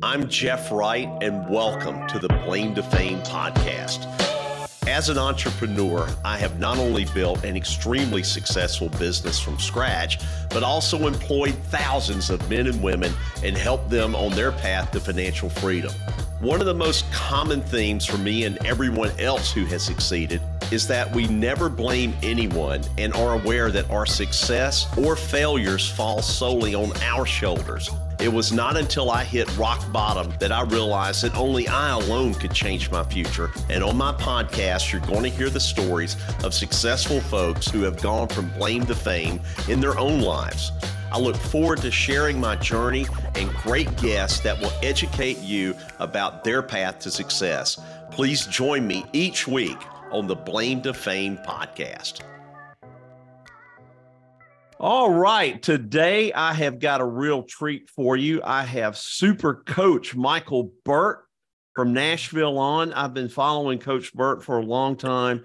I'm Jeff Wright, and welcome to the Blame to Fame podcast. As an entrepreneur, I have not only built an extremely successful business from scratch, but also employed thousands of men and women and helped them on their path to financial freedom. One of the most common themes for me and everyone else who has succeeded is that we never blame anyone and are aware that our success or failures fall solely on our shoulders. It was not until I hit rock bottom that I realized that only I alone could change my future. And on my podcast, you're going to hear the stories of successful folks who have gone from blame to fame in their own lives. I look forward to sharing my journey and great guests that will educate you about their path to success. Please join me each week on the Blame to Fame podcast. All right. Today I have got a real treat for you. I have super coach Micheal Burt from Nashville on. I've been following Coach Burt for a long time.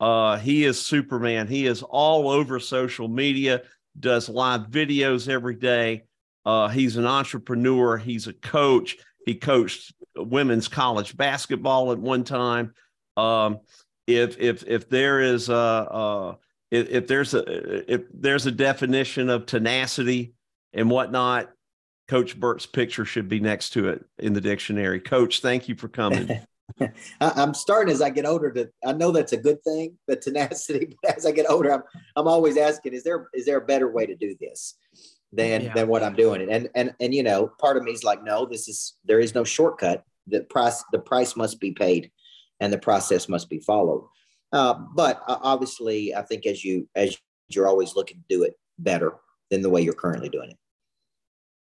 Uh, he is Superman. He is all over social media, does live videos every day. Uh, he's an entrepreneur. He's a coach. He coached women's college basketball at one time. Um, if if if there is a, a if, if, there's a if there's a definition of tenacity and whatnot, Coach Burt's picture should be next to it in the dictionary. Coach, thank you for coming. I'm starting as I get older to I know that's a good thing, the tenacity, but as I get older, I'm I'm always asking, is there is there a better way to do this than yeah. than what I'm doing? And and and you know, part of me is like, no, this is there is no shortcut. The price the price must be paid and the process must be followed. Uh, but uh, obviously, I think as you as you're always looking to do it better than the way you're currently doing it.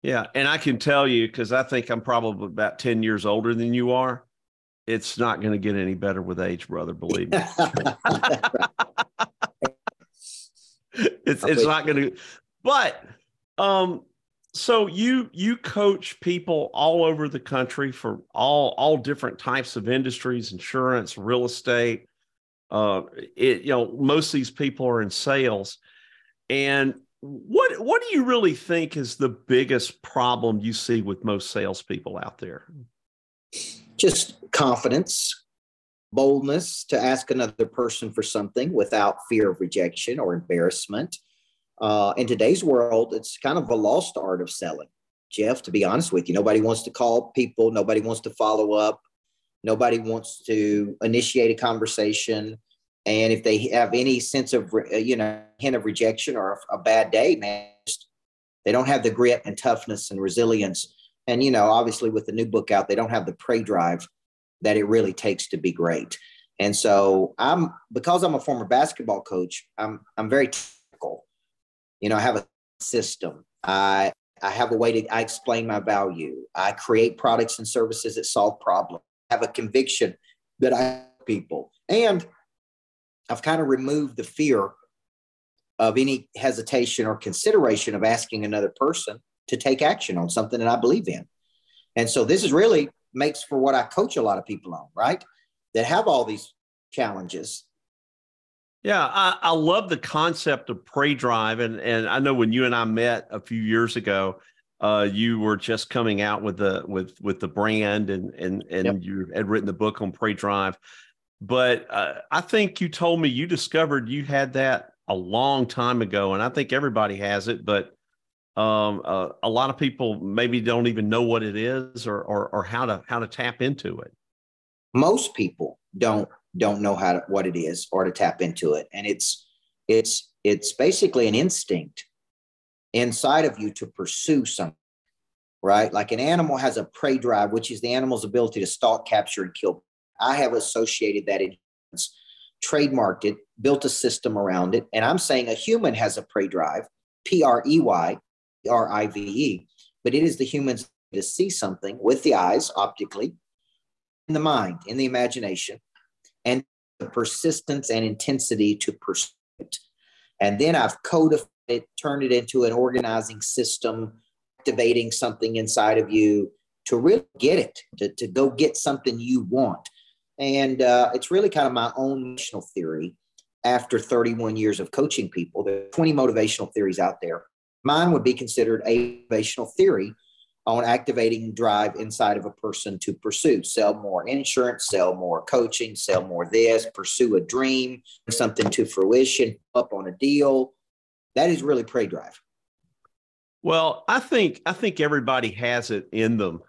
Yeah, and I can tell you because I think I'm probably about ten years older than you are. It's not going to get any better with age, brother. Believe me. it's it's not going to. But um, so you you coach people all over the country for all all different types of industries insurance real estate uh it you know most of these people are in sales. And what what do you really think is the biggest problem you see with most salespeople out there? Just confidence boldness to ask another person for something without fear of rejection or embarrassment uh, in today's world, it's kind of a lost art of selling. Jeff, to be honest with you, nobody wants to call people, nobody wants to follow up, nobody wants to initiate a conversation. And if they have any sense of, uh, you know, hint of rejection or a, bad day, man, they don't have the grit and toughness and resilience. And, you know, obviously with the new book out, they don't have the prey drive that it really takes to be great. And so I'm, because I'm a former basketball coach, I'm, I'm very technical you know, I have a system. I I have a way to I explain my value. I create products and services that solve problems. I have a conviction that I help people. And I've kind of removed the fear of any hesitation or consideration of asking another person to take action on something that I believe in. And so this is really makes for what I coach a lot of people on, right? That have all these challenges yeah, I, I, love the concept of prey drive, and and I know when you and I met a few years ago, uh, you were just coming out with the with with the brand, and and and yep. you had written the book on prey drive. But uh, I think you told me you discovered you had that a long time ago, and I think everybody has it, but um, uh, a lot of people maybe don't even know what it is or, or or how to how to tap into it. Most people don't don't know how to, what it is or to tap into it. And it's it's it's basically an instinct inside of you to pursue something right? Like an animal has a prey drive which is the animal's ability to stalk capture and kill. I have associated that in trademarked it built a system around it. And i'm saying a human has a prey drive p-r-e-y r-i-v-e but it is the human's to see something with the eyes optically in the mind in the imagination and the persistence and intensity to pursue it. And then I've codified it, turned it into an organizing system, activating something inside of you to really get it, to, to go get something you want. And uh, it's really kind of my own motivational theory after 31 years of coaching people. There are 20 motivational theories out there. Mine would be considered a motivational theory on activating drive inside of a person to pursue, sell more insurance, sell more coaching, sell more this, pursue a dream, something to fruition, up on a deal. That is really prey drive. Well, I think I think everybody has it in them.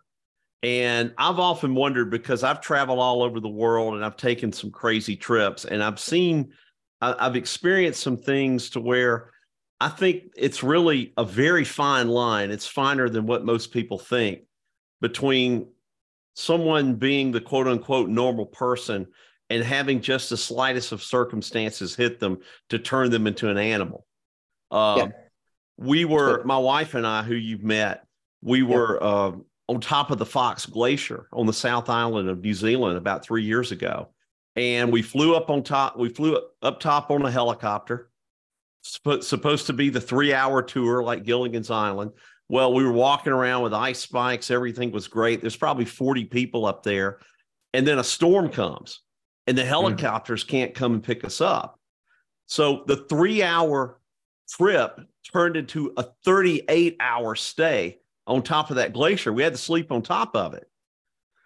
And I've often wondered because I've traveled all over the world and I've taken some crazy trips and I've seen I've experienced some things to where I think it's really a very fine line. It's finer than what most people think between someone being the quote unquote normal person and having just the slightest of circumstances hit them to turn them into an animal. Uh, yeah. We were, my wife and I, who you've met, we were yeah. uh, on top of the Fox Glacier on the South Island of New Zealand about three years ago. And we flew up on top, we flew up top on a helicopter supposed to be the three hour tour like Gilligan's Island. Well, we were walking around with ice spikes. Everything was great. There's probably 40 people up there. And then a storm comes and the hmm. helicopters mm-hmm. can't come and pick us up. So the three hour trip turned into a 38 hour stay on top of that glacier. We had to sleep on top of it.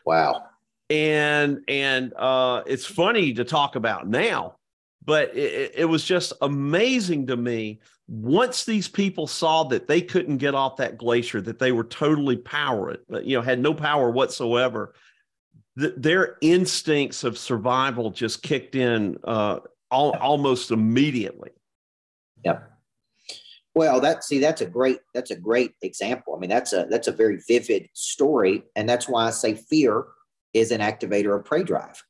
Wow. And and uh, it's funny to talk about now but it, it, was just amazing to me once these people saw that they couldn't get off that glacier that they were totally powered you know had no power whatsoever th- their instincts of survival just kicked in uh, al- almost immediately. Yep. Well that see that's a great that's a great example. I mean that's a that's a very vivid story and that's why i say fear is an activator of prey drive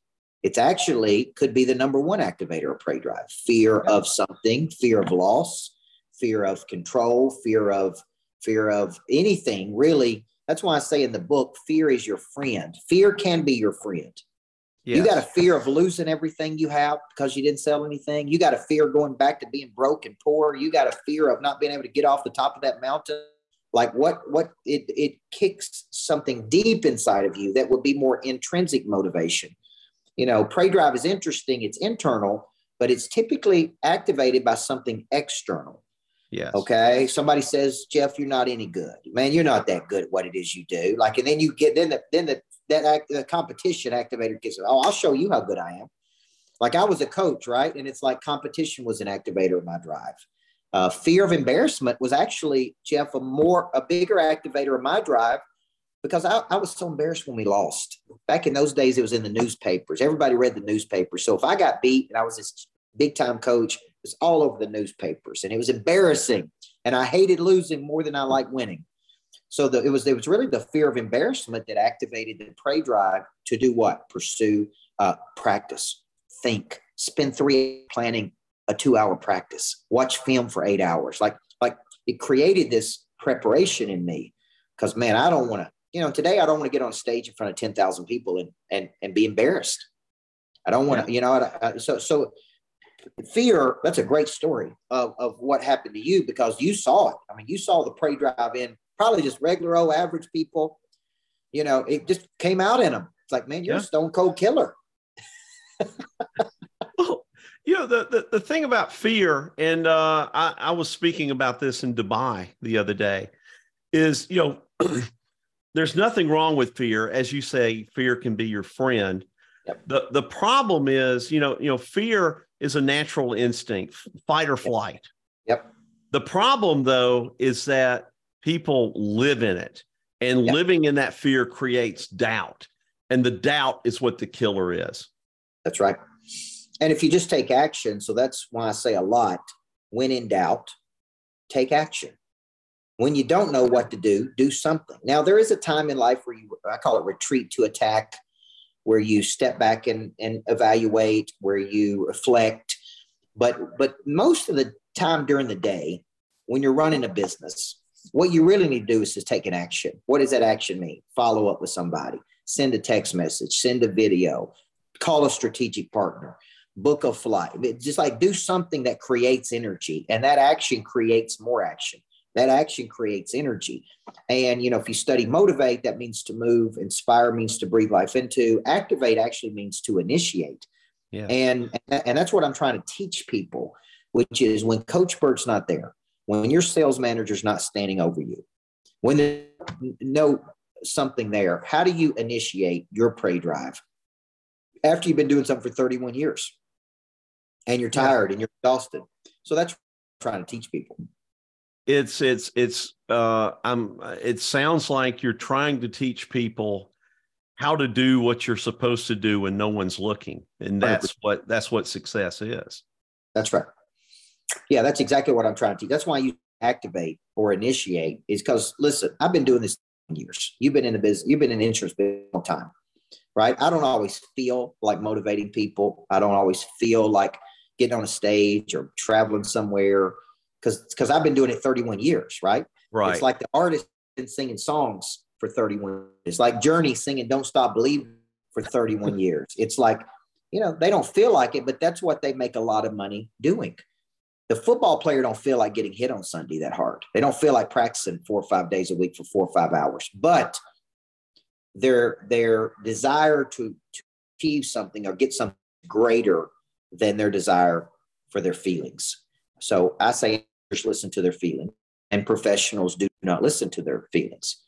it's actually could be the number one activator of prey drive. Fear of something fear of loss fear of control fear of fear of anything really. That's why i say in the book fear is your friend. Fear can be your friend. Yes. you got a fear of losing everything you have because you didn't sell anything. You got a fear going back to being broke and poor. You got a fear of not being able to get off the top of that mountain. Like what what it it kicks something deep inside of you that would be more intrinsic motivation you know, prey drive is interesting, it's internal, but it's typically activated by something external. Yes. Okay. Somebody says, Jeff, you're not any good. Man, you're not that good at what it is you do. Like, and then you get then the then the that act, the competition activator gets, oh, I'll show you how good I am. Like I was a coach, right? And it's like competition was an activator of my drive. Uh, fear of embarrassment was actually Jeff a more a bigger activator of my drive because I, I, was so embarrassed when we lost. Back in those days, it was in the newspapers. Everybody read the newspapers. So if I got beat and I was this big time coach, it was all over the newspapers and it was embarrassing. And I hated losing more than I liked winning. So the, it was it was really the fear of embarrassment that activated the prey drive to do what? Pursue, uh, practice, think, spend three planning a two hour practice, watch film for eight hours. Like like it created this preparation in me because man, I don't want to you know, today I don't want to get on stage in front of 10,000 people and, and, and be embarrassed. I don't want to, yeah. you know, I, so, so fear, that's a great story of, of what happened to you because you saw it. I mean, you saw the prey drive in probably just regular old average people, you know, it just came out in them. It's like, man, you're yeah. a stone cold killer. well, you know, the, the, the thing about fear, and uh, I, I was speaking about this in Dubai the other day, is, you know, there's nothing wrong with fear. As you say, fear can be your friend. Yep. The the problem is, you know, you know, fear is a natural instinct, fight or flight. Yep. The problem though is that people live in it. And yep. living in that fear creates doubt. And the doubt is what the killer is. That's right. And if you just take action, so that's why I say a lot when in doubt, take action. When you don't know what to do, do something. Now, there is a time in life where you, I call it retreat to attack, where you step back and, and evaluate, where you reflect. But, but most of the time during the day, when you're running a business, what you really need to do is just take an action. What does that action mean? Follow up with somebody, send a text message, send a video, call a strategic partner, book a flight. Just like do something that creates energy, and that action creates more action that action creates energy and you know if you study motivate that means to move inspire means to breathe life into activate actually means to initiate yeah. and and that's what i'm trying to teach people which is when coach burt's not there when your sales manager's not standing over you when there's no something there, how do you initiate your prey drive after you've been doing something for 31 years and you're tired and you're exhausted? So that's what I'm trying to teach people. It's it's it's uh I'm it sounds like you're trying to teach people how to do what you're supposed to do when no one's looking. And that's what that's what success is. That's right. Yeah, that's exactly what I'm trying to teach. That's why you activate or initiate is because listen, I've been doing this years. You've been in the business, you've been in insurance business a long time, right? I don't always feel like motivating people. I don't always feel like getting on a stage or traveling somewhere because because I've been doing it 31 years, right? Right. It's like the artist been singing songs for 31. It's like Journey singing "Don't Stop Believing" for 31 years. It's like you know they don't feel like it, but that's what they make a lot of money doing the football player don't feel like getting hit on Sunday that hard. They don't feel like practicing four or five days a week for four or five hours. But their their desire to, to achieve something or get something greater than their desire for their feelings. So I say listen to their feelings, and professionals do not listen to their feelings.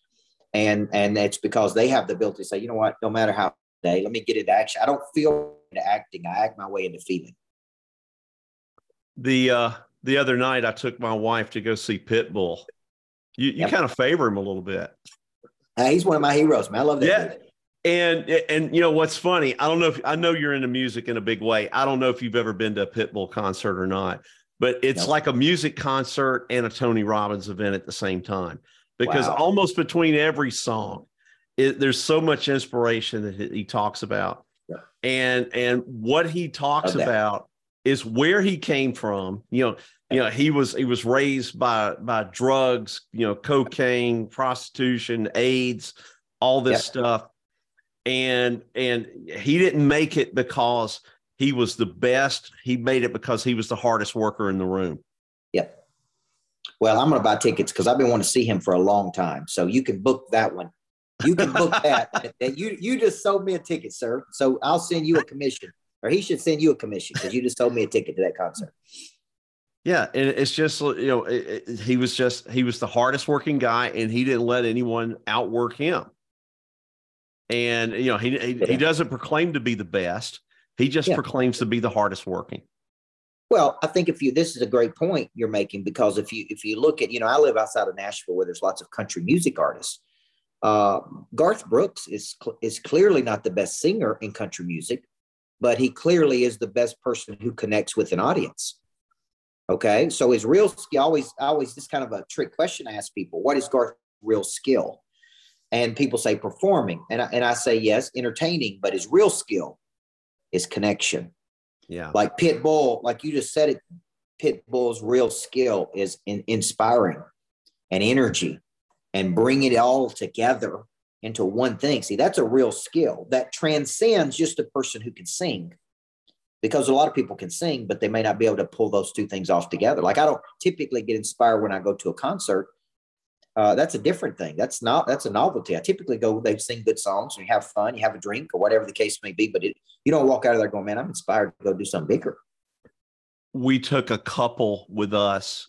And and it's because they have the ability to say, you know what, no matter how day, let me get into action. I don't feel into acting. I act my way into feeling the uh the other night I took my wife to go see Pitbull. You you yep. kind of favor him a little bit. Uh, he's one of my heroes, man. I love that. Yeah. And and you know what's funny? I don't know if I know you're into music in a big way. I don't know if you've ever been to a Pitbull concert or not, but it's nope. like a music concert and a Tony Robbins event at the same time because wow. almost between every song, it, there's so much inspiration that he talks about, and and what he talks about is where he came from. You know, you know, he was he was raised by by drugs, you know, cocaine, prostitution, AIDS, all this stuff. And and he didn't make it because he was the best. He made it because he was the hardest worker in the room. Yep. Well, I'm going to buy tickets because I've been wanting to see him for a long time. So you can book that one. You can book that. you you just sold me a ticket, sir. So I'll send you a commission or he should send you a commission because you just sold me a ticket to that concert. Yeah, and it's just you know it, it, he was just he was the hardest working guy, and he didn't let anyone outwork him. And you know he he, yeah. he doesn't proclaim to be the best; he just yeah. proclaims to be the hardest working. Well, I think if you this is a great point you're making because if you if you look at you know I live outside of Nashville where there's lots of country music artists. Uh, Garth Brooks is is clearly not the best singer in country music, but he clearly is the best person who connects with an audience. Okay, so his real skill always, always this kind of a trick question I ask people: What is Garth's real skill? And people say performing, and I, and I say yes, entertaining, but his real skill is connection. Yeah, like Pitbull, like you just said it. Pitbull's real skill is in inspiring and energy and bring it all together into one thing. See, that's a real skill that transcends just a person who can sing. Because a lot of people can sing, but they may not be able to pull those two things off together. Like I don't typically get inspired when I go to a concert. Uh, that's a different thing. That's not that's a novelty. I typically go, they sing good songs, and you have fun, you have a drink, or whatever the case may be. But it, you don't walk out of there going, "Man, I'm inspired to go do something bigger." We took a couple with us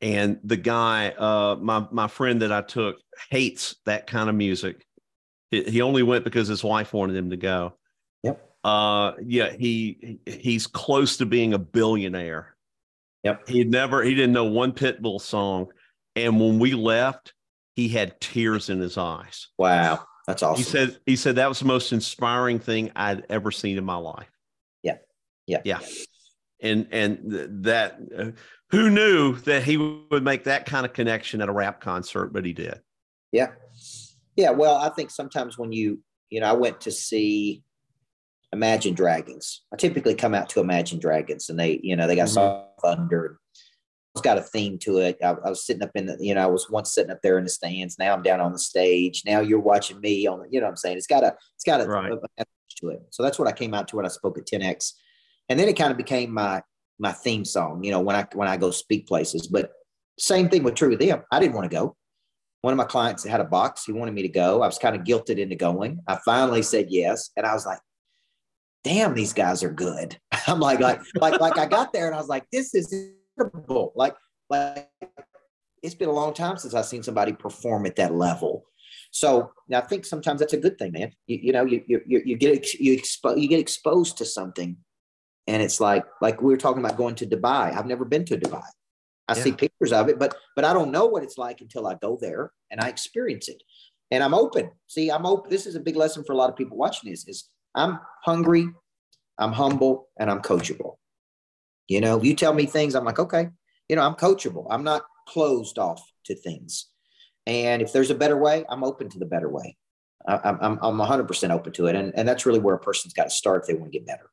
and the guy uh my my friend that i took hates that kind of music he, only went because his wife wanted him to go yep uh yeah he he's close to being a billionaire yep he never he didn't know one pitbull song and when we left he had tears in his eyes wow that's awesome he said he said that was the most inspiring thing i'd ever seen in my life yeah yeah yeah and and that uh, who knew that he would make that kind of connection at a rap concert, but he did. Yeah. Yeah. Well, I think sometimes when you, you know, I went to see Imagine Dragons. I typically come out to Imagine Dragons and they, you know, they got mm-hmm. thunder. It's got a theme to it. I, I, was sitting up in the, you know, I was once sitting up there in the stands. Now I'm down on the stage. Now you're watching me on, you know what I'm saying? It's got a, it's got a, right. a, a to it. So that's what I came out to when I spoke at 10X. And then it kind of became my, my theme song, you know, when I when I go speak places. But same thing with True with them. I didn't want to go. One of my clients had a box. He wanted me to go. I was kind of guilted into going. I finally said yes. And I was like, damn, these guys are good. I'm like, like, like, like I got there and I was like, this is incredible. Like, like it's been a long time since I've seen somebody perform at that level. So I think sometimes that's a good thing, man. You, you know, you, you, you get you expo- you get exposed to something, and it's like like we were talking about going to Dubai. I've never been to Dubai. I yeah. see pictures of it, but but I don't know what it's like until I go there and I experience it. And I'm open. See, I'm open. This is a big lesson for a lot of people watching this. Is I'm hungry, I'm humble, and I'm coachable. You know, you tell me things, I'm like, okay. You know, I'm coachable. I'm not closed off to things. And if there's a better way, I'm open to the better way. I'm, I'm, I'm 100% open to it. And, and that's really where a person's got to start if they want to get better.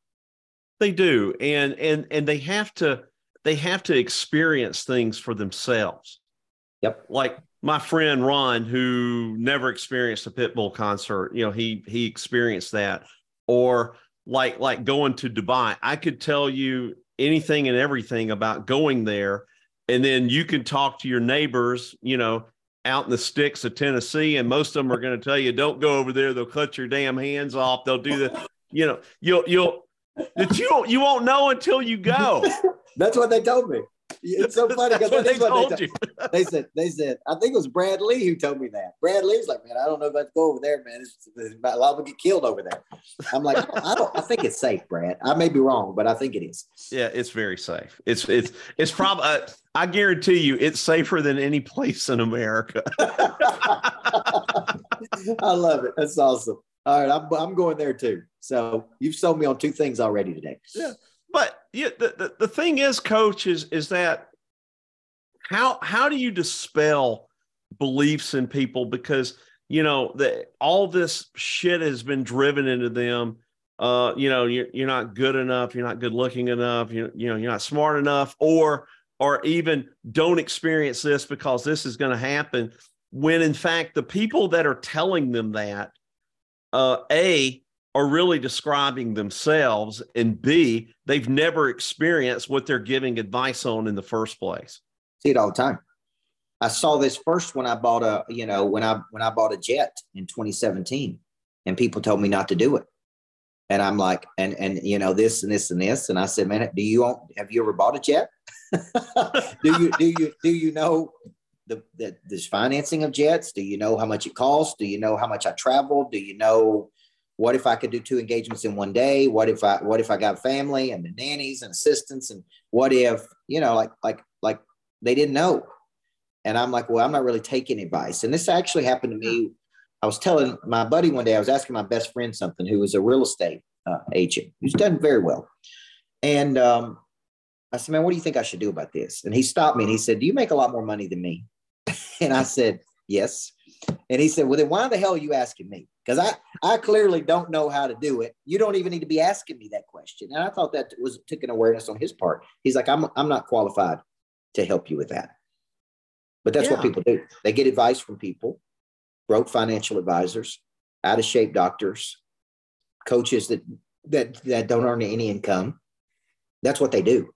They do. And, and, and they have to, they have to experience things for themselves. Yep. Like my friend Ron, who never experienced a Pitbull concert, you know, he, he experienced that or like, like going to Dubai. I could tell you anything and everything about going there and then you can talk to your neighbors, you know, out in the sticks of Tennessee, and most of them are going to tell you, "Don't go over there; they'll cut your damn hands off. They'll do the, you know, you'll you'll that you won't you won't know until you go." That's what they told me. It's so funny because they, told they, they said they said I think it was Brad Lea who told me that. Brad Lea's like, man, I don't know if I go over there, man. It's, it's, a lot of get killed over there. I'm like, I don't. I think it's safe, Brad. I may be wrong, but I think it is. Yeah, it's very safe. It's it's it's probably. Uh, I guarantee you, it's safer than any place in America. I love it. That's awesome. All right, I'm I'm going there too. So you've sold me on two things already today. Yeah. But yeah, the, the, the thing is, coach, is is that how how do you dispel beliefs in people? Because you know that all this shit has been driven into them. Uh you know you're, you're not good enough you're not good looking enough you, you know you're not smart enough or or even don't experience this because this is going to happen. When in fact the people that are telling them that uh a are really describing themselves, and B, they've never experienced what they're giving advice on in the first place. See it all the time. I saw this first when I bought a, you know, when I when I bought a jet in 2017, and people told me not to do it. And I'm like, and and you know, this and this and this. And I said, man, do you own, have you ever bought a jet? do you do you do you know the, the this financing of jets? Do you know how much it costs? Do you know how much I travel? Do you know what if I could do two engagements in one day? What if I what if I got family and the nannies and assistants? And what if, you know, like like like they didn't know. And I'm like, well, I'm not really taking advice. And this actually happened to me. I was telling my buddy one day, I was asking my best friend something who was a real estate uh, agent who's done very well. And um, I said, man, what do you think I should do about this? And he stopped me and he said, do you make a lot more money than me? and I said, yes. And he said, well, then why the hell are you asking me? Because I, I clearly don't know how to do it. You don't even need to be asking me that question. And I thought that was took an awareness on his part. He's like, I'm, I'm not qualified to help you with that. But that's yeah. what people do. They get advice from people, broke financial advisors, out of shape doctors, coaches that, that, that don't earn any income. That's what they do.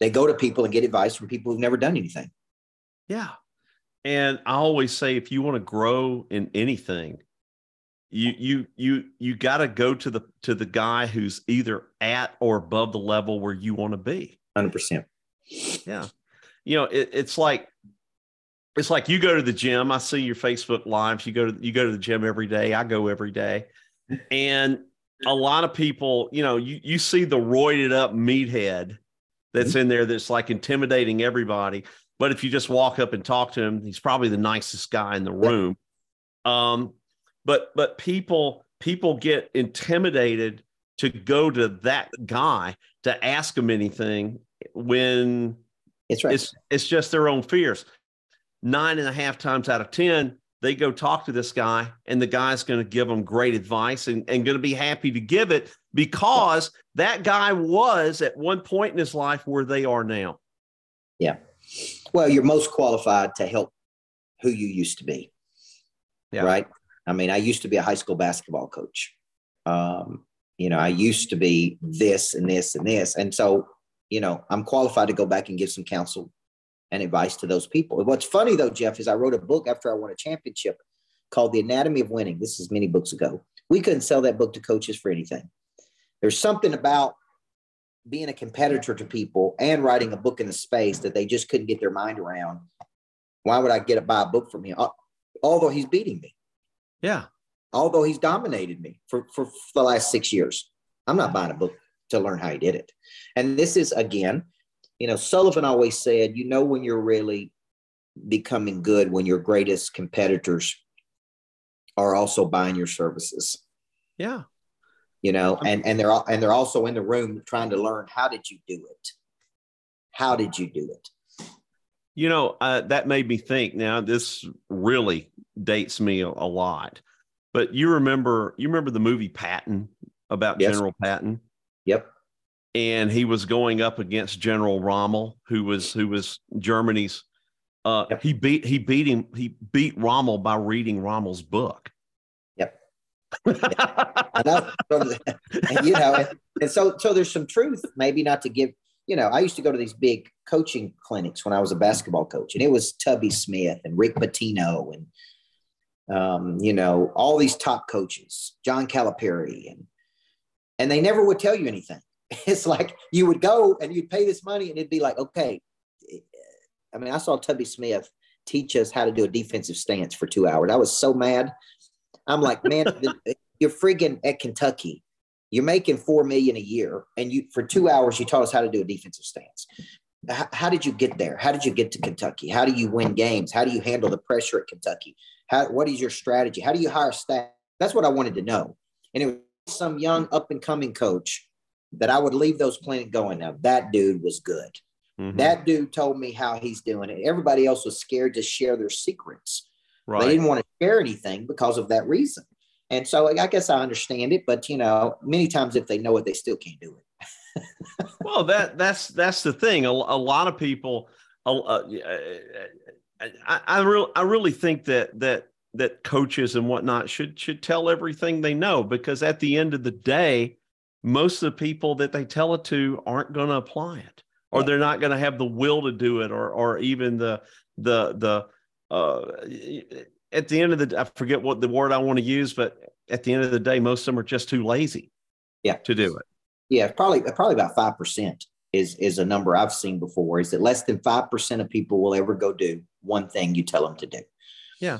They go to people and get advice from people who've never done anything. Yeah. And I always say, if you want to grow in anything, you you you you got to go to the to the guy who's either at or above the level where you want to be 100% yeah. You know it, it's like it's like you go to the gym. I see your facebook lives. You go to you go to the gym every day. I go every day. And a lot of people you know you you see the roided up meathead that's mm-hmm. in there that's like intimidating everybody. But if you just walk up and talk to him he's probably the nicest guy in the room. Um but but people people get intimidated to go to that guy to ask him anything when it's right. It's it's just their own fears. Nine and a half times out of ten, they go talk to this guy, and the guy's going to give them great advice and, and going to be happy to give it because that guy was at one point in his life where they are now. Yeah. Well, you're most qualified to help who you used to be. Yeah. Right. I mean, I used to be a high school basketball coach. Um, you know, I used to be this and this and this. And so, you know, I'm qualified to go back and give some counsel and advice to those people. What's funny though, Jeff, is I wrote a book after I won a championship called The Anatomy of Winning. This is many books ago. We couldn't sell that book to coaches for anything. There's something about being a competitor to people and writing a book in the space that they just couldn't get their mind around Why would I get to buy a book from him? Although he's beating me. Yeah. Although he's dominated me for, for the last six years. I'm not buying a book to learn how he did it. And this is again, you know, Sullivan always said, you know, when you're really becoming good, when your greatest competitors are also buying your services. Yeah. You know, and and they're all and they're also in the room trying to learn how did you do it? How did you do it? You know, uh, that made me think. Now, this really dates me a, a, lot. But you remember, you remember the movie Patton about yes. General Patton? Yep. And he was going up against General Rommel, who was who was Germany's. Uh, yep. He beat he beat him. He beat Rommel by reading Rommel's book. Yep. I and, you know, and, and so so there's some truth. Maybe not to give you know, I used to go to these big coaching clinics when I was a basketball coach, and it was Tubby Smith and Rick Pitino and um, you know all these top coaches, John Calipari, and and they never would tell you anything. It's like you would go and you'd pay this money, and it'd be like, okay. I mean, I saw Tubby Smith teach us how to do a defensive stance for two hours. I was so mad. I'm like, man, you're friggin' at Kentucky you're making four million a year, and you for two hours you taught us how to do a defensive stance. How, how did you get there? How did you get to Kentucky? How do you win games? How do you handle the pressure at Kentucky? How, what is your strategy? How do you hire staff? That's what I wanted to know. And it was some young up and coming coach that I would leave those clinics going. Now that dude was good. Mm-hmm. That dude told me how he's doing it. Everybody else was scared to share their secrets. Right. They didn't want to share anything because of that reason. And so I guess I understand it, but you know, many times if they know it, they still can't do it. Well, that that's that's the thing. A, a lot of people, uh, I, I really I really think that that that coaches and whatnot should should tell everything they know because at the end of the day, most of the people that they tell it to aren't going to apply it, or they're not going to have the will to do it, or or even the the the uh, at the end of the I forget what the word I want to use, but at the end of the day, most of them are just too lazy. Yeah. To do it. Yeah, probably probably about five percent is is a number I've seen before. Is that less than five percent of people will ever go do one thing you tell them to do. Yeah.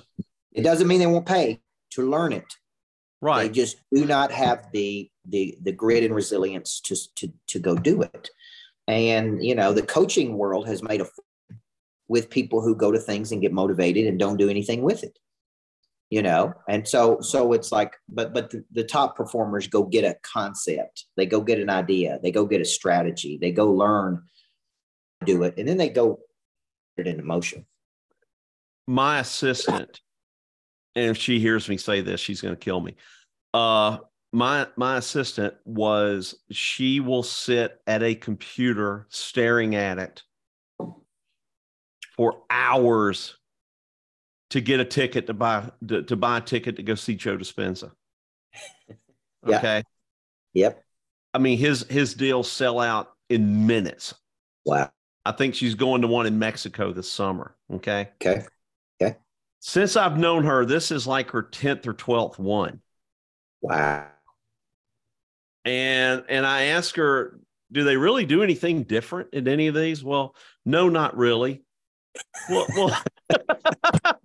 It doesn't mean they won't pay to learn it. Right. They just do not have the the the grit and resilience to to to go do it. And you know, the coaching world has made a with people who go to things and get motivated and don't do anything with it you know? And so so it's like but but the, the, top performers go get a concept. They go get an idea. They go get a strategy. They go learn do it and then they go put it into motion. My assistant and if she hears me say this she's going to kill me. Uh my my assistant was she will sit at a computer staring at it for hours to get a ticket to buy to, to buy a ticket to go see Joe Dispenza. yeah. Okay. Yep. I mean, his his deals sell out in minutes. Wow. I think she's going to one in Mexico this summer. Okay. Okay. Okay. Since I've known her, this is like her 10th or 12th one. Wow. And and I asked her, do they really do anything different in any of these? Well, no, not really. Well, well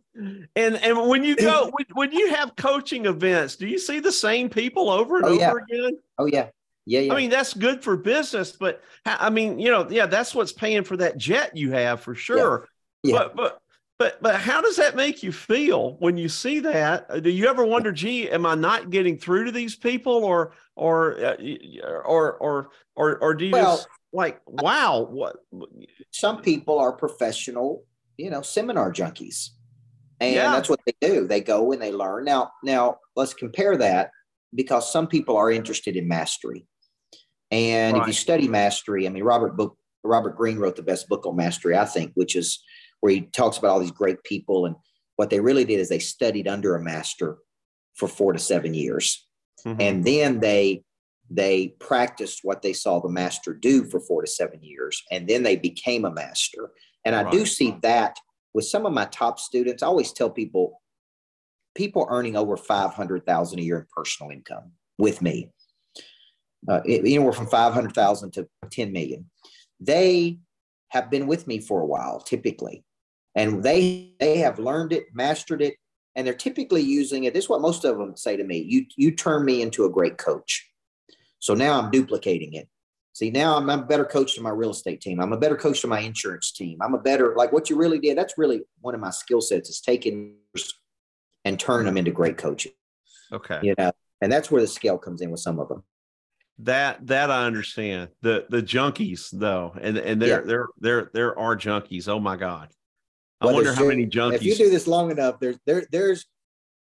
and and when you go when, when, you have coaching events, do you see the same people over and oh, over yeah. again? Oh yeah. Yeah, yeah. I mean, that's good for business, but I mean, you know, yeah, that's what's paying for that jet you have for sure. Yeah. yeah. But but but but how does that make you feel when you see that? Uh, do you ever wonder, gee, am I not getting through to these people, or or uh, or or or or do you well, just like, wow, what? Some people are professional, you know, seminar junkies and yeah. that's what they do they go and they learn now now let's compare that because some people are interested in mastery and right. if you study mastery i mean robert book robert greene wrote the best book on mastery i think which is where he talks about all these great people and what they really did is they studied under a master for four to seven years mm-hmm. and then they they practiced what they saw the master do for four to seven years and then they became a master and i right. do see that with some of my top students, I always tell people, people earning over 500,000 a year in personal income with me, uh, anywhere from 500,000 to 10 million. They have been with me for a while, typically. and they they have learned it, mastered it, and they're typically using it. This is what most of them say to me: "You you turn me into a great coach." So now I'm duplicating it. See, now I'm, I'm a better coach to my real estate team. I'm a better coach to my insurance team. I'm a better like what you really did. That's really one of my skill sets is taking and turning them into great coaches. Okay. You know, and that's where the scale comes in with some of them. That that I understand. The the junkies though, and and there yeah. there there there are junkies. Oh my god. I well, wonder how many junkies. If you do this long enough, there's there there's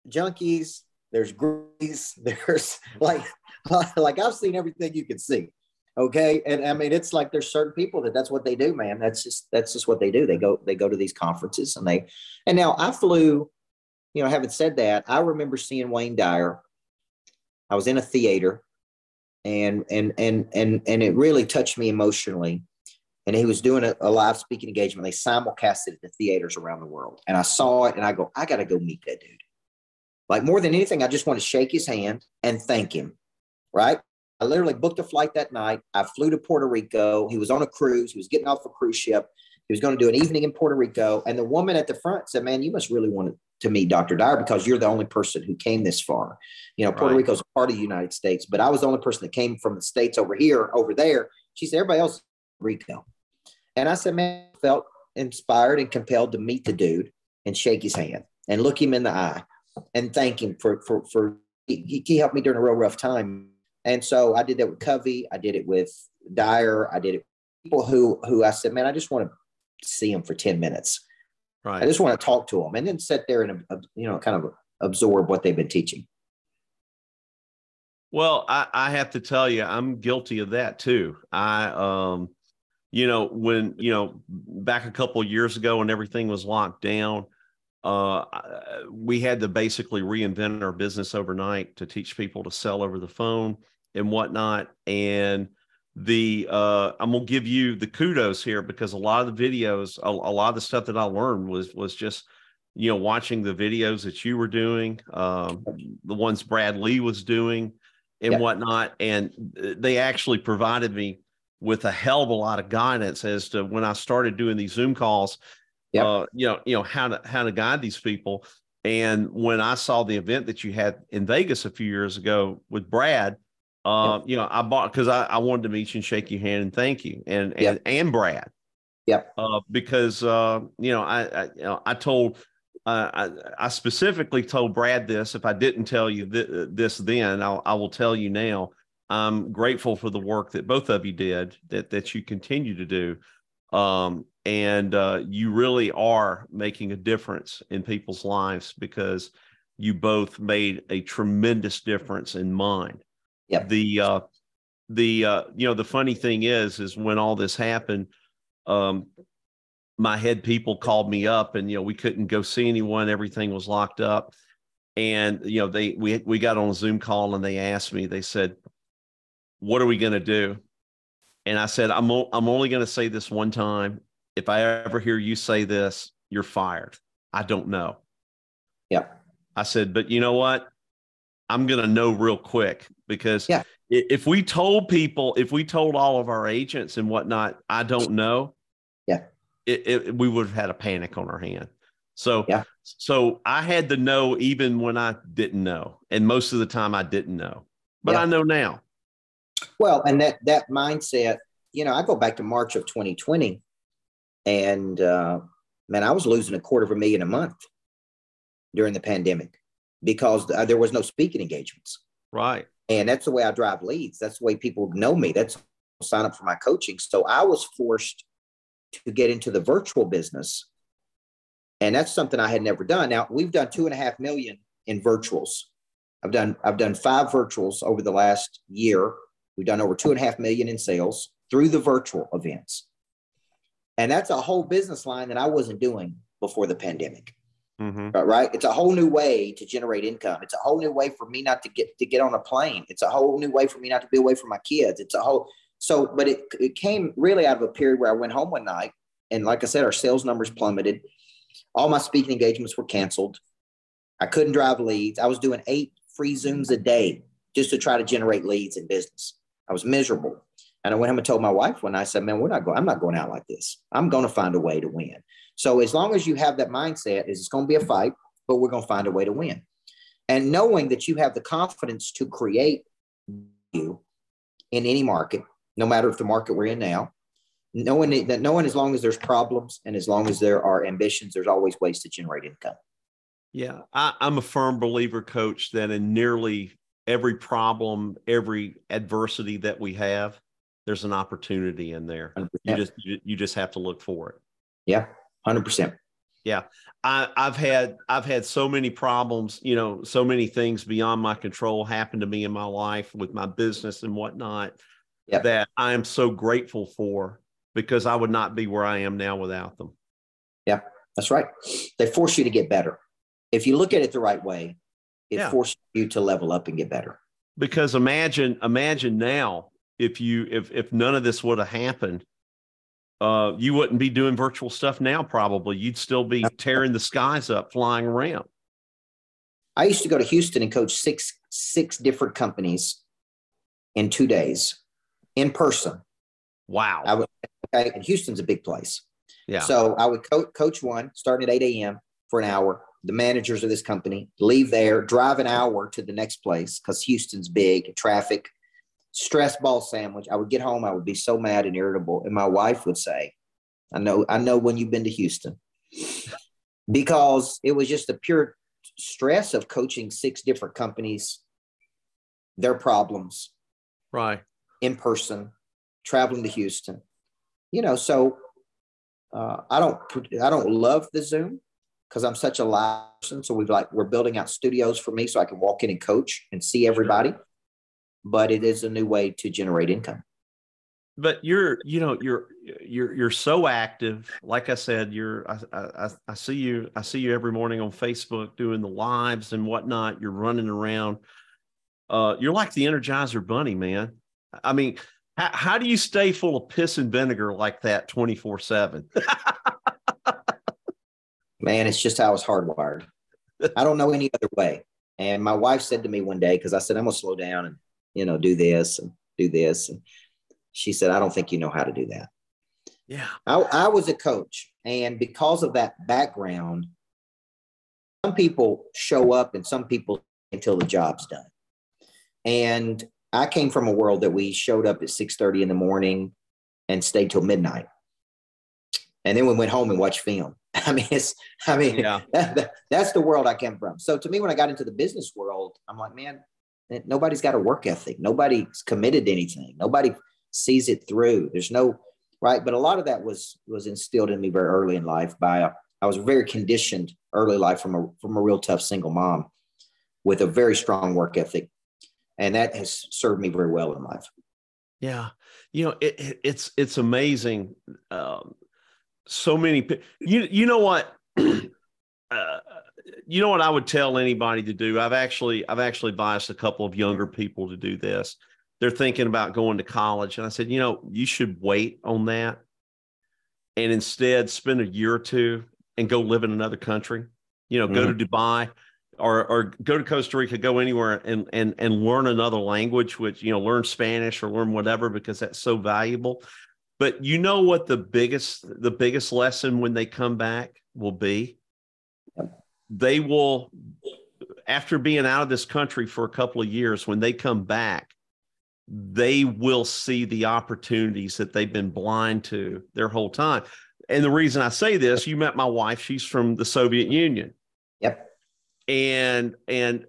junkies, there's grease, there's like like I've seen everything you can see. Okay, and I mean it's like there's certain people that that's what they do, man. That's just that's just what they do. They go they go to these conferences and they and now I flew. You know, having said that, I remember seeing Wayne Dyer. I was in a theater and and and and and it really touched me emotionally. And he was doing a, a live speaking engagement. They simulcast it at the theaters around the world, and I saw it, and I go, I got to go meet that dude. Like more than anything, I just want to shake his hand and thank him. Right? I literally booked a flight that night. I flew to Puerto Rico. He was on a cruise. He was getting off a cruise ship. He was going to do an evening in Puerto Rico. And the woman at the front said, Man, you must really want to meet Dr. Dyer because you're the only person who came this far. You know, Puerto right. Rico's part of the United States, but I was the only person that came from the States over here, over there. She said, Everybody else Rico. And I said, Man, I felt inspired and compelled to meet the dude and shake his hand and look him in the eye and thank him for for for he, he helped me during a real rough time and so I did that with Covey. I did it with Dyer. I did it people who who I said, man, I just want to see them for 10 minutes. Right. I just want to talk to them and then sit there and uh, you know kind of absorb what they've been teaching. Well, I, I have to tell you, I'm guilty of that too. I um, you know, when you know, back a couple years ago when everything was locked down, uh, we had to basically reinvent our business overnight to teach people to sell over the phone and whatnot. And the uh, I'm gonna give you the kudos here because a lot of the videos, a, a, lot of the stuff that I learned was was just you know watching the videos that you were doing, um, the ones Brad Lea was doing, and yeah. whatnot, and they actually provided me with a hell of a lot of guidance as to when I started doing these Zoom calls yep. uh, you know, you know how to how to guide these people. And when I saw the event that you had in Vegas a few years ago with Brad, uh, yep. you know, I bought because I, I wanted to meet you and shake your hand and thank you, and and yep. and Brad. Yep. Uh, because uh, you know, I, I you know I told uh, I, I, specifically told Brad this. If I didn't tell you th- this then, I'll, I will tell you now. I'm grateful for the work that both of you did, that that you continue to do. Um, and uh, you really are making a difference in people's lives because you both made a tremendous difference in mine. Yeah. The uh, the uh, you know the funny thing is is when all this happened, um, my head people called me up and you know we couldn't go see anyone. Everything was locked up, and you know they we we got on a Zoom call and they asked me. They said, "What are we going to do?" And I said, I'm, o- I'm only going to say this one time. If I ever hear you say this, you're fired. I don't know. Yeah. I said, but you know what? I'm going to know real quick because yeah. if we told people, if we told all of our agents and whatnot, I don't know. Yeah. It, it, we would have had a panic on our hand. So, yeah. so I had to know even when I didn't know. And most of the time I didn't know, but yeah. I know now. Well, and that that mindset, you know, I go back to March of 2020, and uh, man, I was losing a quarter of a million a month during the pandemic because uh, there was no speaking engagements. Right. And that's the way I drive leads. That's the way people know me. That's sign up for my coaching. So I was forced to get into the virtual business. And that's something I had never done. Now we've done two and a half million in virtuals. I've done I've done five virtuals over the last year We've done over two and a half million in sales through the virtual events. And that's a whole business line that I wasn't doing before the pandemic. Mm-hmm. Right. It's a whole new way to generate income. It's a whole new way for me not to get to get on a plane. It's a whole new way for me not to be away from my kids. It's a whole so, but it it came really out of a period where I went home one night and like I said, our sales numbers plummeted. All my speaking engagements were canceled. I couldn't drive leads. I was doing eight free Zooms a day just to try to generate leads in business. I was miserable. And I went home and told my wife when I said, man, we're not going, I'm not going out like this. I'm going to find a way to win. So as long as you have that mindset, is it's going to be a fight, but we're going to find a way to win. And knowing that you have the confidence to create you in any market, no matter if the market we're in now, knowing that knowing as long as there's problems and as long as there are ambitions, there's always ways to generate income. Yeah, I, I'm a firm believer, coach, that in nearly every problem, every adversity that we have, there's an opportunity in there. 100%. You just you, just have to look for it. Yeah, hundred percent. Yeah, I, I've had I've had so many problems. You know, so many things beyond my control happen to me in my life with my business and whatnot yep. that I am so grateful for because I would not be where I am now without them. Yeah, that's right. They force you to get better. If you look at it the right way, it yeah. forces you to level up and get better. Because imagine, imagine now if you if if none of this would have happened, uh, you wouldn't be doing virtual stuff now. Probably you'd still be tearing the skies up, flying around. I used to go to Houston and coach six six different companies in two days in person. Wow. I would, okay, and Houston's a big place. Yeah. So I would co- coach one starting at 8 a.m. for an hour. The managers of this company leave there, drive an hour to the next place because Houston's big, traffic, stress ball sandwich. I would get home, I would be so mad and irritable. And my wife would say, I know, I know when you've been to Houston. because it was just the pure stress of coaching six different companies, their problems. Right. In person, traveling to Houston. You know, so uh, I don't I don't love the Zoom because I'm such a live person. So we've like we're building out studios for me so I can walk in and coach and see everybody. But it is a new way to generate income. But you're, you know, you're you're you're so active. Like I said, you're I, I I see you I see you every morning on Facebook doing the lives and whatnot. You're running around. Uh, you're like the Energizer Bunny, man. I mean, how, how do you stay full of piss and vinegar like that 24 7? Man, it's just how I was hardwired. I don't know any other way. And my wife said to me one day, because I said, I'm going to slow down and, you know, do this and do this. And she said, I don't think you know how to do that. Yeah. I, I was a coach. And because of that background, some people show up and some people until the job's done. And I came from a world that we showed up at 6:30 in the morning and stayed till midnight. And then we went home and watched film. I mean, it's, I mean, yeah. that, that, that's the world I came from. So to me, when I got into the business world, I'm like, man, nobody's got a work ethic. Nobody's committed to anything. Nobody sees it through. There's no right. But a lot of that was was instilled in me very early in life by a, I was very conditioned early life from a from a real tough single mom with a very strong work ethic and that has served me very well in life. Yeah, you know, it, it, it's it's amazing. Um, so many you you know what. Uh, you know what I would tell anybody to do? I've actually I've actually biased a couple of younger people to do this. They're thinking about going to college, and I said, you know, you should wait on that, and instead spend a year or two and go live in another country. You know, mm-hmm. go to Dubai, or or go to Costa Rica, go anywhere and and and learn another language, which you know, learn Spanish or learn whatever because that's so valuable. But you know what the biggest the biggest lesson when they come back will be? They will after being out of this country for a couple of years, when they come back, they will see the opportunities that they've been blind to their whole time. And the reason I say this, you met my wife, she's from the Soviet Union. Yep and and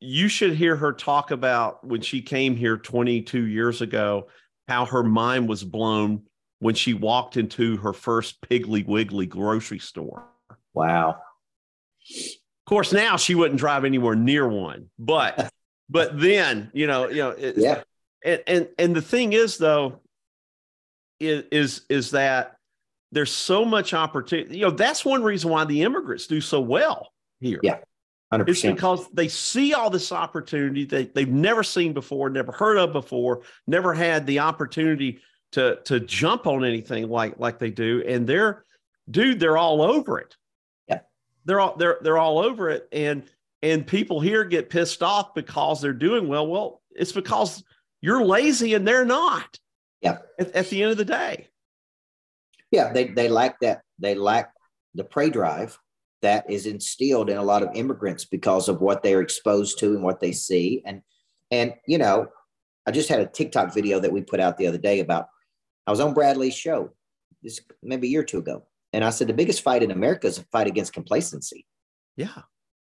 you should hear her talk about when she came here 22 years ago how her mind was blown when she walked into her first piggly wiggly grocery store wow of course now she wouldn't drive anywhere near one but but then you know you know yeah and and and the thing is though is is is that there's so much opportunity. You know, that's one reason why the immigrants do so well here. Yeah. 100%. It's because they see all this opportunity that they've never seen before, never heard of before, never had the opportunity to to jump on anything like like they do, and they're dude, they're all over it. They're all they're they're all over it, and and people here get pissed off because they're doing well. Well, it's because you're lazy and they're not. Yeah. At, at the end of the day. Yeah, they they lack that. They lack the prey drive that is instilled in a lot of immigrants because of what they're exposed to and what they see. And and you know, I just had a TikTok video that we put out the other day about I was on Brad Lea's show this maybe a year or two ago. And I said the biggest fight in America is a fight against complacency. Yeah.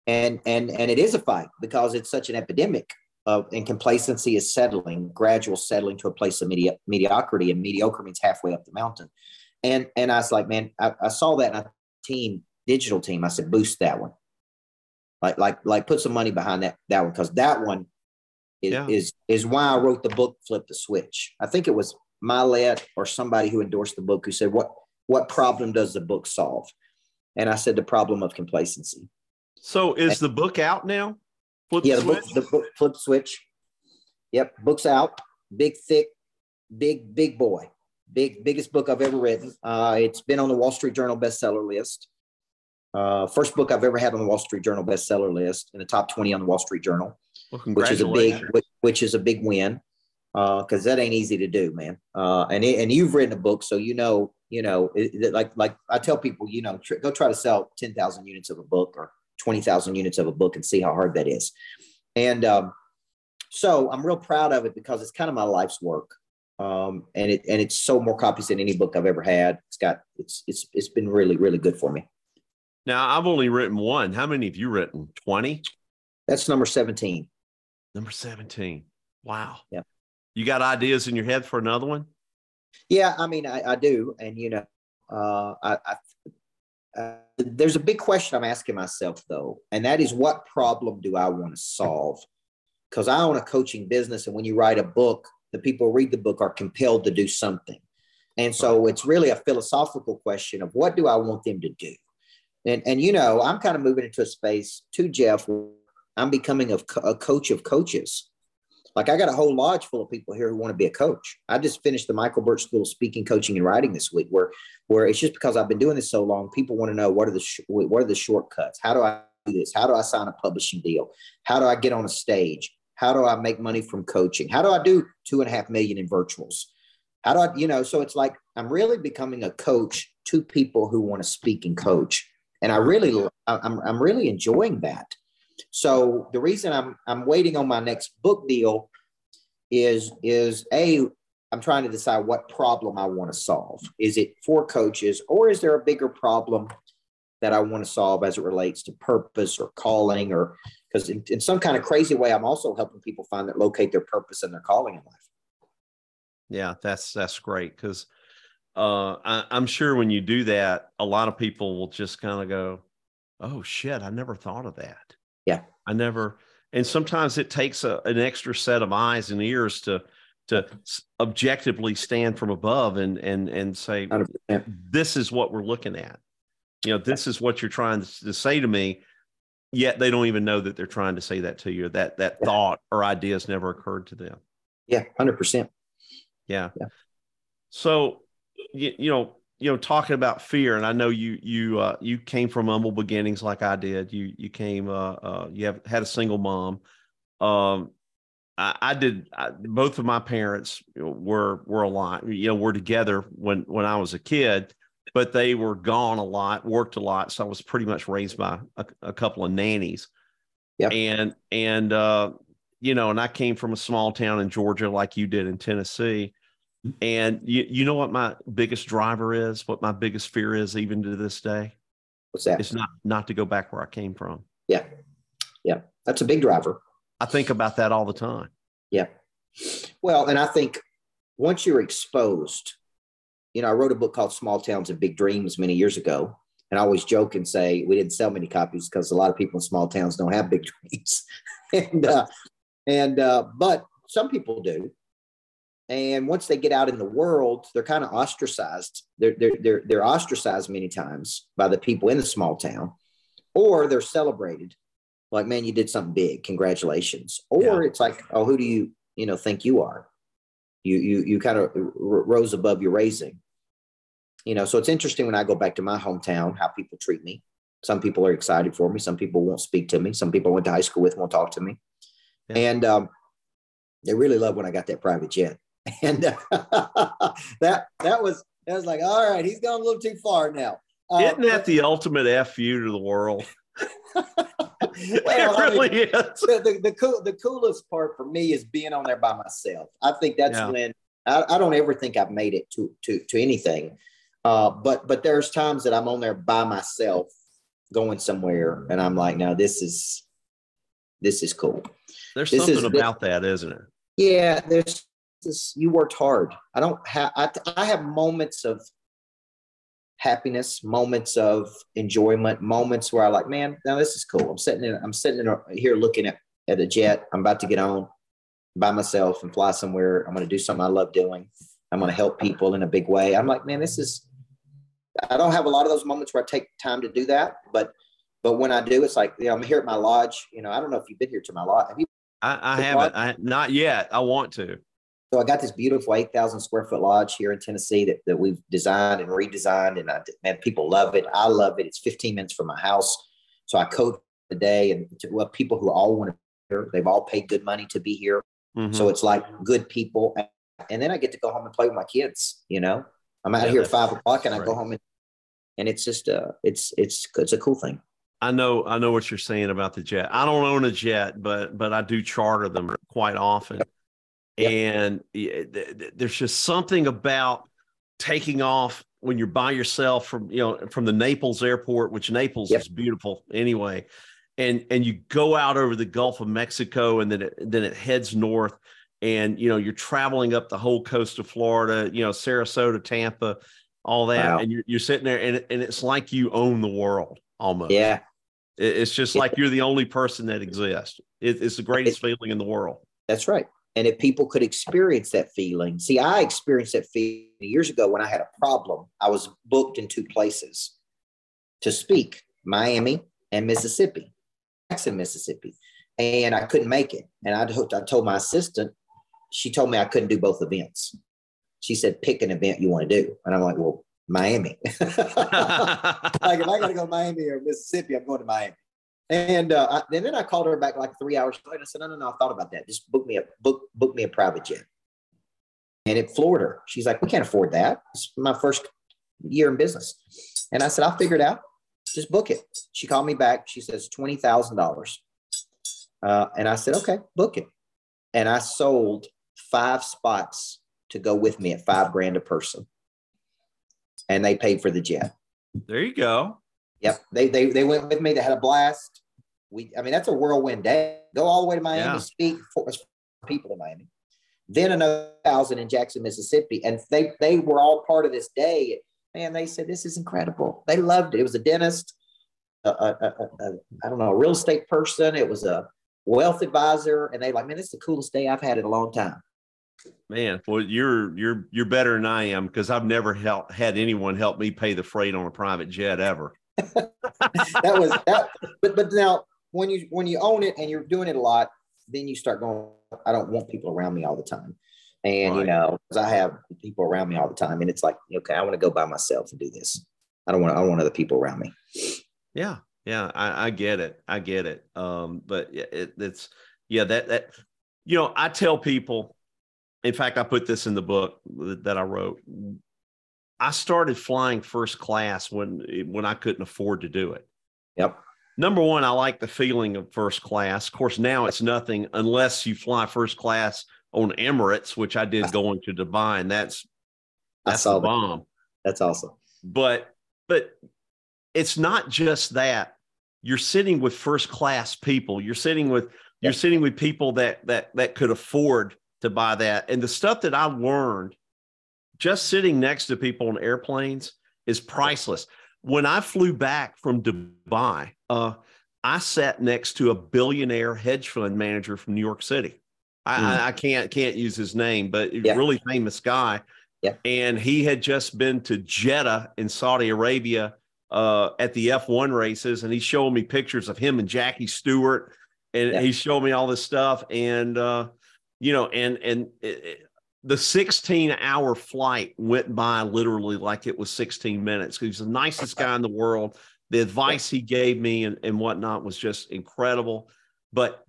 And and and it is a fight because it's such an epidemic of and complacency is settling, gradual settling to a place of medi- mediocrity, and mediocre means halfway up the mountain. And and I was like, man, I, I saw that in a team, digital team. I said, boost that one. Like like like put some money behind that that one because that one is, Yeah. is is why I wrote the book Flip the Switch. I think it was my Mylett or somebody who endorsed the book who said, What what problem does the book solve? And I said the problem of complacency. So is the book out now? Flip Yeah, the book, the book Flip Switch. Yep, book's out. Big, thick, big, big boy. Big, biggest book I've ever written. Uh, it's been on the Wall Street Journal bestseller list. Uh, first book I've ever had on the Wall Street Journal bestseller list in the top 20 on the Wall Street Journal. Well, which is a big congratulations. which, which is a big win because that ain't easy to do man uh, and it, and you've written a book so you know you know it, like like i tell people you know tr- go try to sell 10,000 units of a book or 20,000 units of a book and see how hard that is and um, so i'm real proud of it because it's kind of my life's work um, and it and it's sold more copies than any book i've ever had it's got it's it's it's been really really good for me Now I've only written one. How many have you written? 20? that's number 17 Number 17. Wow. Yep. You got ideas in your head for another one? Yeah, I mean, I, I do, and you know, uh, I, I, uh, there's a big question I'm asking myself though, and that is, what problem do I want to solve? Because I own a coaching business, and when you write a book, the people who read the book are compelled to do something, and so it's really a philosophical question of what do I want them to do, and and you know, I'm kind of moving into a space too, Jeff. I'm becoming a, a coach of coaches. Like I got a whole lodge full of people here who want to be a coach. I just finished the Micheal Burt School of Speaking, Coaching, and Writing this week, where where it's just because I've been doing this so long, people want to know what are the sh- what are the shortcuts? How do I do this? How do I sign a publishing deal? How do I get on a stage? How do I make money from coaching? How do I do two and a half million in virtuals? How do I, you know? So it's like I'm really becoming a coach to people who want to speak and coach, and I really, I'm I'm really enjoying that. So the reason I'm I'm waiting on my next book deal is is a I'm trying to decide what problem I want to solve. Is it for coaches or is there a bigger problem that I want to solve as it relates to purpose or calling or because in, in some kind of crazy way I'm also helping people find that locate their purpose and their calling in life. Yeah, that's that's great because uh, I, I'm sure when you do that, a lot of people will just kind of go, "Oh shit, I never thought of that." Yeah. I never. And sometimes it takes a, an extra set of eyes and ears to to objectively stand from above and and and say, 100%. "This is what we're looking at." You know, this is what you're trying to, to say to me. Yet they don't even know that they're trying to say that to you. That that Yeah. thought or idea has never occurred to them. Yeah, hundred percent. Yeah. Yeah. So, you, you know, you know, talking about fear, and I know you you uh, you came from humble beginnings like I did. You you came uh, uh you have had a single mom. Um, I, I did. I, both of my parents were were a lot. You know, were together when when I was a kid, but they were gone a lot, worked a lot. So I was pretty much raised by a, a couple of nannies. Yep. And and uh, you know, and I came from a small town in Georgia, like you did in Tennessee. And you, you know what my biggest driver is, what my biggest fear is, even to this day, What's that? it's not not to go back where I came from. Yeah, yeah, that's a big driver. I think about that all the time. Yeah. Well, and I think once you're exposed, you know, I wrote a book called Small Towns and Big Dreams many years ago. And I always joke and say we didn't sell many copies because a lot of people in small towns don't have big dreams. and uh, and uh, but some people do. And once they get out in the world, they're kind of ostracized. They're, they're, they're, they're ostracized many times by the people in the small town, or they're celebrated like, man, you did something big. Congratulations. Or Yeah. it's like, oh, who do you, you know, think you are? You, you, you kind of r- rose above your raising. You know, so it's interesting when I go back to my hometown, how people treat me. Some people are excited for me. Some people won't speak to me. Some people I went to high school with won't talk to me. Yeah. And, um, they really love when I got that private jet, and uh, that that was that was like, all right, he's gone a little too far now. Uh, Isn't that the ultimate fu to the world? well, it really I mean, is. The, the, the, cool, the coolest part for me is being on there by myself. I think that's yeah. when I, I, don't ever think I've made it to to to anything. Uh, but but there's times that I'm on there by myself going somewhere and I'm like, now this is this is cool. There's this something is, about that, isn't it? Yeah, there's you worked hard. I don't have I, I have moments of happiness, moments of enjoyment, moments where I like, man, now this is cool. I'm sitting in, I'm sitting in a, here looking at, at a jet. I'm about to get on by myself and fly somewhere. I'm going to do something I love doing. I'm going to help people in a big way. I'm like, man, this is, I don't have a lot of those moments where I take time to do that, but, but when I do, it's like, you know, I'm here at my lodge. You know, I don't know if you've been here to my lodge. Have you? I, I haven't. I, not yet. I want to. So I got this beautiful 8,000 square foot lodge here in Tennessee that, that we've designed and redesigned. And I, man, people love it. I love it. It's 15 minutes from my house. So I coach the day and to, well, people who all want to be here, they've all paid good money to be here. Mm-hmm. So it's like good people. And then I get to go home and play with my kids, you know, I'm out yeah, here at five o'clock and I go home and, and it's just, uh, it's, it's, it's a cool thing. I know, I know what you're saying about the jet. I don't own a jet, but, but I do charter them quite often. Yep. And there's just something about taking off when you're by yourself from you know from the Naples airport, which Naples yep. is beautiful anyway, and and you go out over the Gulf of Mexico, and then it, then it heads north, and you know you're traveling up the whole coast of Florida, you know Sarasota, Tampa, all that, wow. and you're you're sitting there, and and it's like you own the world almost. Yeah, it's just like you're the only person that exists. it's the greatest feeling in the world. That's right. And if people could experience that feeling, see, I experienced that feeling years ago when I had a problem. I was booked in two places to speak Miami and Mississippi, Jackson, Mississippi. And I couldn't make it. And I, I told my assistant, she told me I couldn't do both events. She said, pick an event you want to do. And I'm like, well, Miami. like if I got to go to Miami or Mississippi, I'm going to Miami. And, uh, I, and then I called her back like three hours later. I said, no, no, no, I thought about that. Just book me a book, book me a private jet. And it floored her. She's like, we can't afford that. It's my first year in business. And I said, I'll figure it out. Just book it. She called me back. She says $20,000. Uh, and I said, okay, book it. And I sold five spots to go with me at five grand a person. And they paid for the jet. There you go. Yep. They, they, they went with me. They had a blast. We, I mean, that's a whirlwind day. Go all the way to Miami, yeah. speak for people in Miami. Then another thousand in Jackson, Mississippi. And they, they were all part of this day. And they said, this is incredible. They loved it. It was a dentist, a, a, a, a I don't know, a real estate person. It was a wealth advisor. And they like, man, this is the coolest day I've had in a long time. Man, well, you're you're you're better than I am because I've never helped had anyone help me pay the freight on a private jet ever. That was that. But but now when you when you own it and you're doing it a lot, then you start going. I don't want people around me all the time, and right. you know, because I have people around me all the time, and it's like, okay, I want to go by myself and do this. I don't want. I don't want other people around me. Yeah, yeah, I, I get it. I get it. Um, but it, it's yeah that that you know, I tell people. In fact, I put this in the book that I wrote. I started flying first class when when I couldn't afford to do it. Yep. Number one, I like the feeling of first class. Of course, now it's nothing unless you fly first class on Emirates, which I did going to Dubai, and that's that's the bomb. That's awesome. But but it's not just that. You're sitting with first class people. You're sitting with you're sitting with people that that that could afford to buy that. And the stuff that I learned just sitting next to people on airplanes is priceless. When I flew back from Dubai, uh, I sat next to a billionaire hedge fund manager from New York City. I, mm. I, I can't can't use his name, but yeah. really famous guy. Yeah. And he had just been to Jeddah in Saudi Arabia uh, at the F1 races, and he's showing me pictures of him and Jackie Stewart, and yeah. he's showing me all this stuff, and uh, you know, and and it, the 16 hour flight went by literally like it was 16 minutes. He's the nicest guy in the world. The advice he gave me and, and whatnot was just incredible. But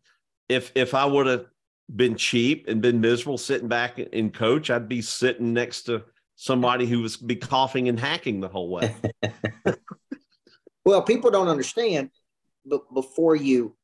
if if I would have been cheap and been miserable sitting back in coach, I'd be sitting next to somebody who was be coughing and hacking the whole way. well, people don't understand, but before you,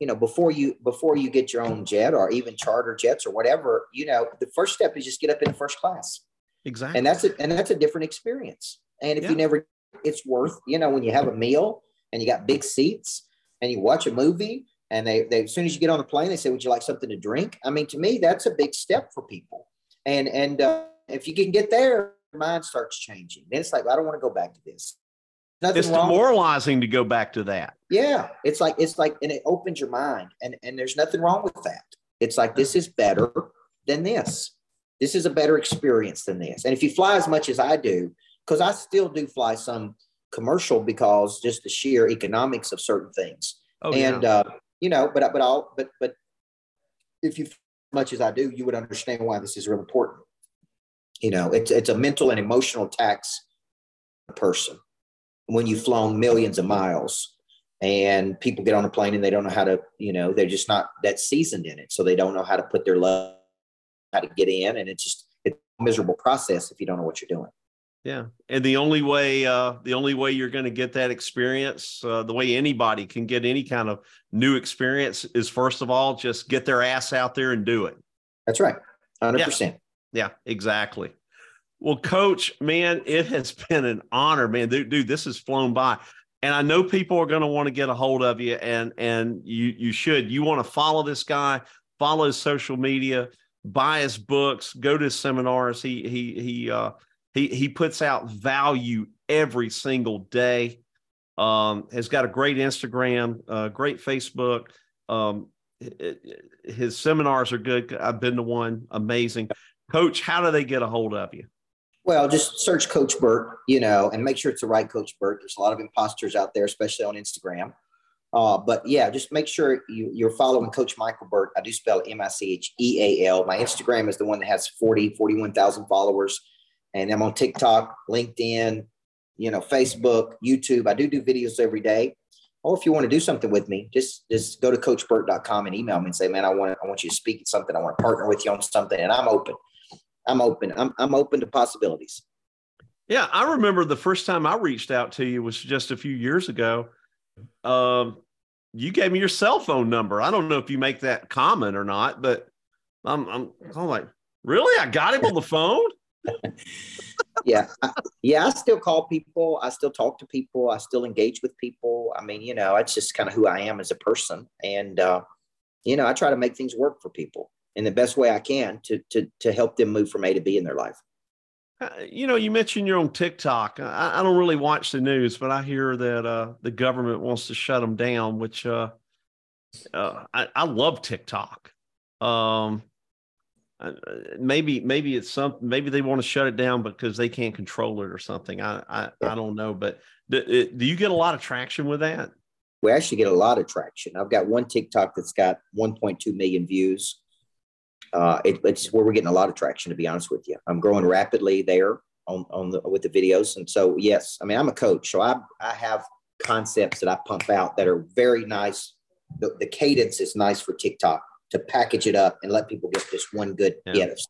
you know, before you before you get your own jet or even charter jets or whatever, you know, the first step is just get up in first class. Exactly. And that's a, and that's a different experience. And if yeah. you never, it's worth, you know, when you have a meal and you got big seats and you watch a movie and they, they as soon as you get on the plane, they say, would you like something to drink? I mean, to me, that's a big step for people. And, and uh, if you can get there, your mind starts changing. Then it's like, I don't want to go back to this. Nothing it's wrong. demoralizing to go back to that. Yeah. It's like, it's like, and it opens your mind and, and there's nothing wrong with that. It's like, this is better than this. This is a better experience than this. And if you fly as much as I do, because I still do fly some commercial because just the sheer economics of certain things. Oh, and yeah. uh, you know, but but I'll but but if you much as I do, you would understand why this is real important. You know, it's it's a mental and emotional tax person when you've flown millions of miles and people get on a plane and they don't know how to, you know, they're just not that seasoned in it. So they don't know how to put their love, how to get in. And it's just it's a miserable process if you don't know what you're doing. Yeah, and the only way uh, the only way you're going to get that experience, uh, the way anybody can get any kind of new experience, is first of all just get their ass out there and do it. That's right, hundred yeah. percent. Yeah, exactly. Well, Coach, man, it has been an honor, man. Dude, dude this has flown by, and I know people are going to want to get a hold of you, and and you you should. You want to follow this guy, follow his social media, buy his books, go to his seminars. He he he. uh he he puts out value every single day. Um, has got a great Instagram, uh, great Facebook. Um, his seminars are good. I've been to one, amazing. Coach, how do they get a hold of you? Well, just search Coach Burt, you know, and make sure it's the right Coach Burt. There's a lot of imposters out there, especially on Instagram. Uh, but yeah, just make sure you, are following Coach Micheal Burt. I do spell M I C H E A L. My Instagram is the one that has 40, 41,000 followers and I'm on TikTok, LinkedIn, you know, Facebook, YouTube. I do do videos every day. Or if you want to do something with me, just just go to coachburt.com and email me and say, man, I want I want you to speak at something. I want to partner with you on something, and I'm open. I'm open. I'm I'm open to possibilities. Yeah, I remember the first time I reached out to you was just a few years ago. Um, you gave me your cell phone number. I don't know if you make that common or not, but I'm I'm, I'm like, really? I got him on the phone yeah I, yeah i still call people i still talk to people i still engage with people i mean you know it's just kind of who i am as a person and uh, you know i try to make things work for people in the best way i can to to to help them move from a to b in their life. Uh, you know you mentioned you're on tiktok. I, I, don't really watch the news but i hear that uh, the government wants to shut them down which uh, uh I, I love tiktok. Um uh, maybe maybe it's something maybe they want to shut it down because they can't control it or something. I i, I don't know but do, do, you get a lot of traction with that? We actually get a lot of traction. I've got one tiktok that's got 1.2 million views uh, it, it's where we're getting a lot of traction to be honest with you i'm growing rapidly there on, on the, with the videos and so yes i mean i'm a coach so i i have concepts that i pump out that are very nice the, the cadence is nice for tiktok to package it up and let people get just one good yeah. hit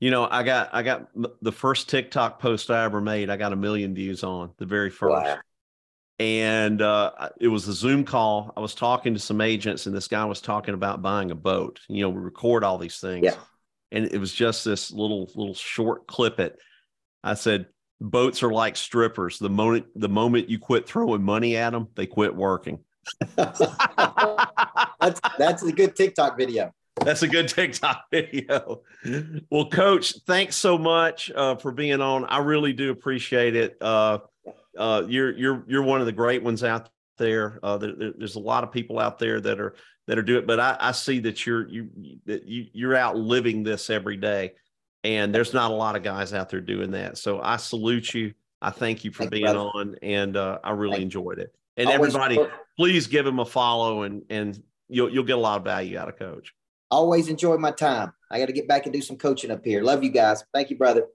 you know, I got I got the first TikTok post I ever made. I got a million views on the very first, wow. And uh, it was a Zoom call. I was talking to some agents, and this guy was talking about buying a boat. You know, we record all these things, yeah. and it was just this little little short clip. It. I said, boats are like strippers. The moment the moment you quit throwing money at them, they quit working. that's that's a good TikTok video. That's a good TikTok video. Well, Coach, thanks so much uh, for being on. I really do appreciate it. Uh, uh, you're you're you're one of the great ones out there. Uh, there. There's a lot of people out there that are that are doing it, but I, I see that you're you that you you're out living this every day, and there's not a lot of guys out there doing that. So I salute you. I thank you for being on, and uh, I really enjoyed it. And Always everybody, please give him a follow, and and you'll you'll get a lot of value out of Coach. Always enjoy my time. I got to get back and do some coaching up here. Love you guys. Thank you, brother.